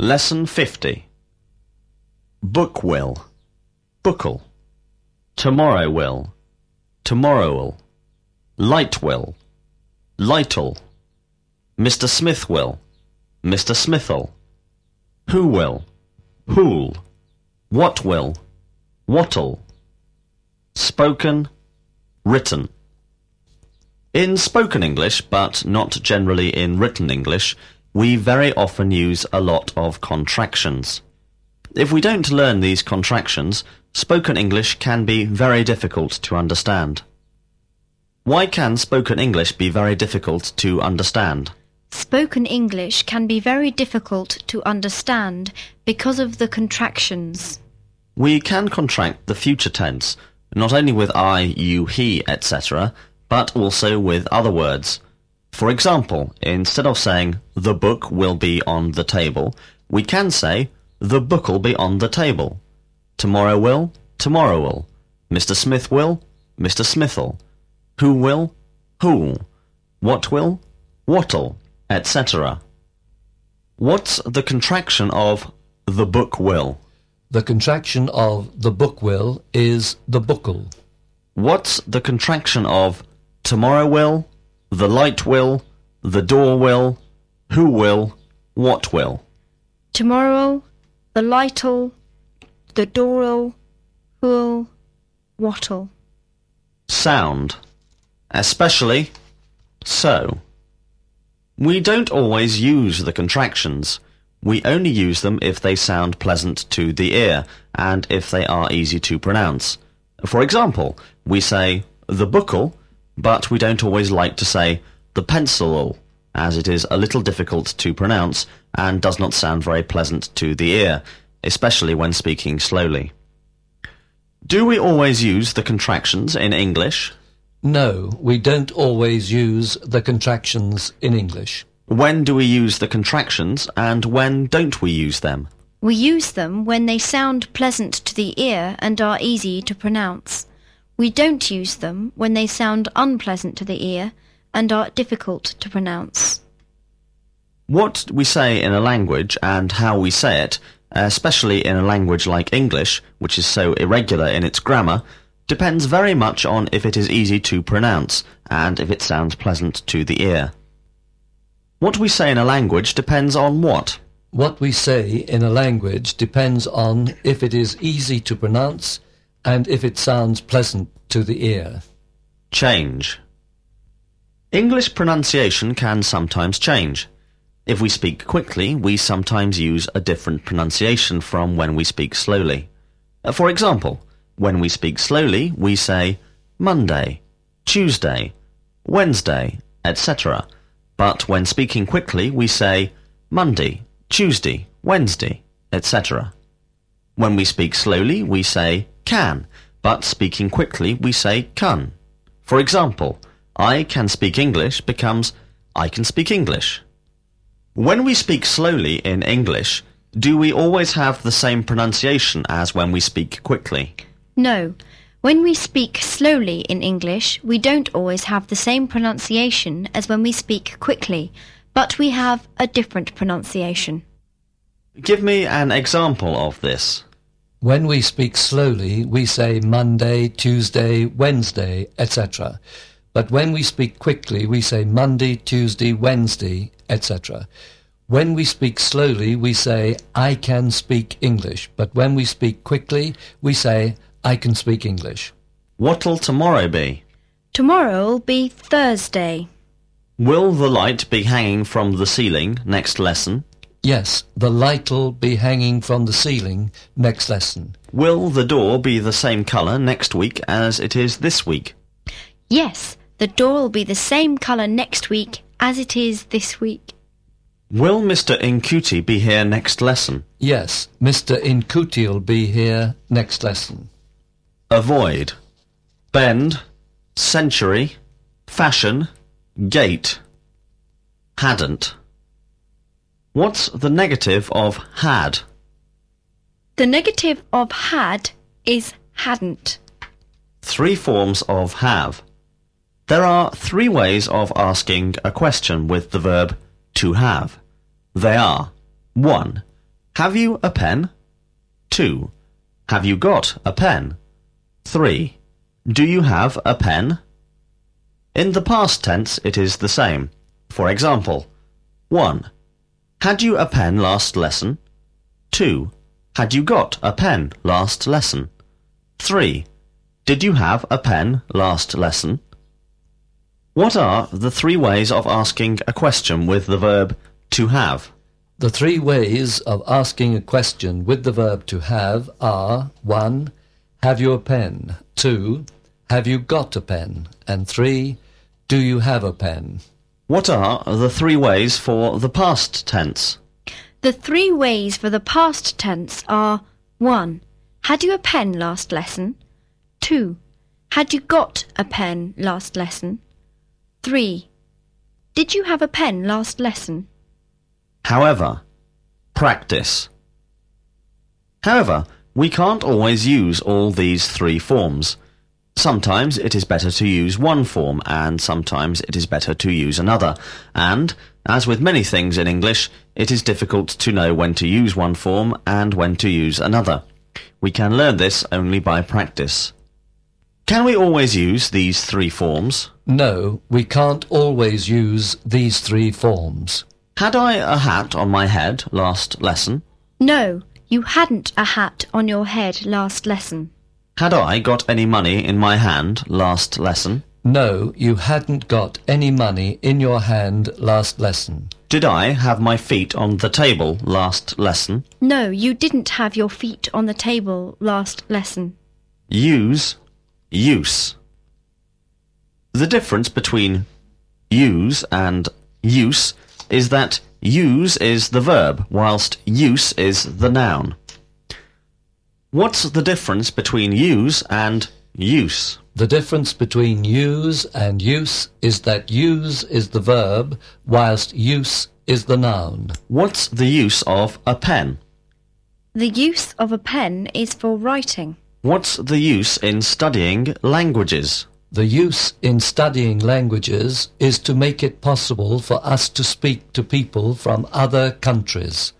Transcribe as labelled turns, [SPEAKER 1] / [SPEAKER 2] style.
[SPEAKER 1] Lesson 50 Book will, book'll. Tomorrow will, tomorrow'll. Light will, light'll. Mr. Smith will, Mr. Smith'll. Who will, who'll. What will, what'll. Spoken, written. In spoken English, but not generally in written English, we very often use a lot of contractions. If we don't learn these contractions, spoken English can be very difficult to understand. Why can spoken English be very difficult to understand?
[SPEAKER 2] Spoken English can be very difficult to understand because of the contractions.
[SPEAKER 1] We can contract the future tense, not only with I, you, he, etc., but also with other words. For example, instead of saying the book will be on the table, we can say the book'll be on the table. Tomorrow will, tomorrow will. Mr. Smith will, Mr. Smith'll. Who will, who'll. What will, what'll, etc. What's the contraction of the book will?
[SPEAKER 3] The contraction of the book will is the book'll.
[SPEAKER 1] What's the contraction of tomorrow will, the light will, the door will, who will, what will?
[SPEAKER 2] Tomorrow, the light'll, the door'll, who'll, what'll.
[SPEAKER 1] Sound. Especially so. We don't always use the contractions. We only use them if they sound pleasant to the ear and if they are easy to pronounce. For example, we say the book'll, but we don't always like to say the pencil'll, as it is a little difficult to pronounce and does not sound very pleasant to the ear, especially when speaking slowly. Do we always use the contractions in English?
[SPEAKER 3] No, we don't always use the contractions in English.
[SPEAKER 1] When do we use the contractions and when don't we use them?
[SPEAKER 2] We use them when they sound pleasant to the ear and are easy to pronounce. We don't use them when they sound unpleasant to the ear and are difficult to pronounce.
[SPEAKER 1] What we say in a language and how we say it, especially in a language like English, which is so irregular in its grammar, depends very much on if it is easy to pronounce and if it sounds pleasant to the ear. What we say in a language depends on what?
[SPEAKER 3] What we say in a language depends on if it is easy to pronounce and if it sounds pleasant to the ear.
[SPEAKER 1] Change. English pronunciation can sometimes change. If we speak quickly, we sometimes use a different pronunciation from when we speak slowly. Uh, For example, when we speak slowly, we say Monday, Tuesday, Wednesday, etc. But when speaking quickly, we say Monday, Tuesday, Wednesday, etc. When we speak slowly, we say can, but speaking quickly, we say can. For example, I can speak English becomes I can speak English. When we speak slowly in English, do we always have the same pronunciation as when we speak quickly?
[SPEAKER 2] No. When we speak slowly in English, we don't always have the same pronunciation as when we speak quickly, but we have a different pronunciation.
[SPEAKER 1] Give me an example of this.
[SPEAKER 3] When we speak slowly, we say Monday, Tuesday, Wednesday, etc. But when we speak quickly, we say Monday, Tuesday, Wednesday, etc. When we speak slowly, we say I can speak English. But when we speak quickly, we say I can speak English.
[SPEAKER 1] What'll tomorrow be?
[SPEAKER 2] Tomorrow'll be Thursday.
[SPEAKER 1] Will the light be hanging from the ceiling next lesson?
[SPEAKER 3] Yes, the light'll be hanging from the ceiling next lesson.
[SPEAKER 1] Will the door be the same colour next week as it is this week?
[SPEAKER 2] Yes, the door'll be the same colour next week as it is this week.
[SPEAKER 1] Will Mr. Incuti be here next lesson?
[SPEAKER 3] Yes, Mr. Incuti'll be here next lesson.
[SPEAKER 1] Avoid. Bend. Century. Fashion. Gate. Hadn't. What's the negative of had?
[SPEAKER 2] The negative of had is hadn't.
[SPEAKER 1] Three forms of have. There are three ways of asking a question with the verb to have. They are 1. Have you a pen? 2. Have you got a pen? 3. Do you have a pen? In the past tense, it is the same. For example, 1. Had you a pen last lesson? 2. Had you got a pen last lesson? 3. Did you have a pen last lesson? What are the three ways of asking a question with the verb to have?
[SPEAKER 3] The three ways of asking a question with the verb to have are 1. Have you a pen? 2. Have you got a pen? And 3. Do you have a pen?
[SPEAKER 1] What are the three ways for the past tense?
[SPEAKER 2] The three ways for the past tense are 1. Had you a pen last lesson? 2. Had you got a pen last lesson? 3. Did you have a pen last lesson?
[SPEAKER 1] However, practice. However, we can't always use all these three forms. Sometimes it is better to use one form, and sometimes it is better to use another. And, as with many things in English, it is difficult to know when to use one form and when to use another. We can learn this only by practice. Can we always use these three forms?
[SPEAKER 3] No, we can't always use these three forms.
[SPEAKER 1] Had I a hat on my head last lesson?
[SPEAKER 2] No, you hadn't a hat on your head last lesson.
[SPEAKER 1] Had I got any money in my hand last lesson?
[SPEAKER 3] No, you hadn't got any money in your hand last lesson.
[SPEAKER 1] Did I have my feet on the table last lesson?
[SPEAKER 2] No, you didn't have your feet on the table last lesson.
[SPEAKER 1] Use, use. The difference between use and use is that use is the verb, whilst use is the noun. What's the difference between use and use?
[SPEAKER 3] The difference between use and use is that use is the verb, whilst use is the noun.
[SPEAKER 1] What's the use of a pen?
[SPEAKER 2] The use of a pen is for writing.
[SPEAKER 1] What's the use in studying languages?
[SPEAKER 3] The use in studying languages is to make it possible for us to speak to people from other countries.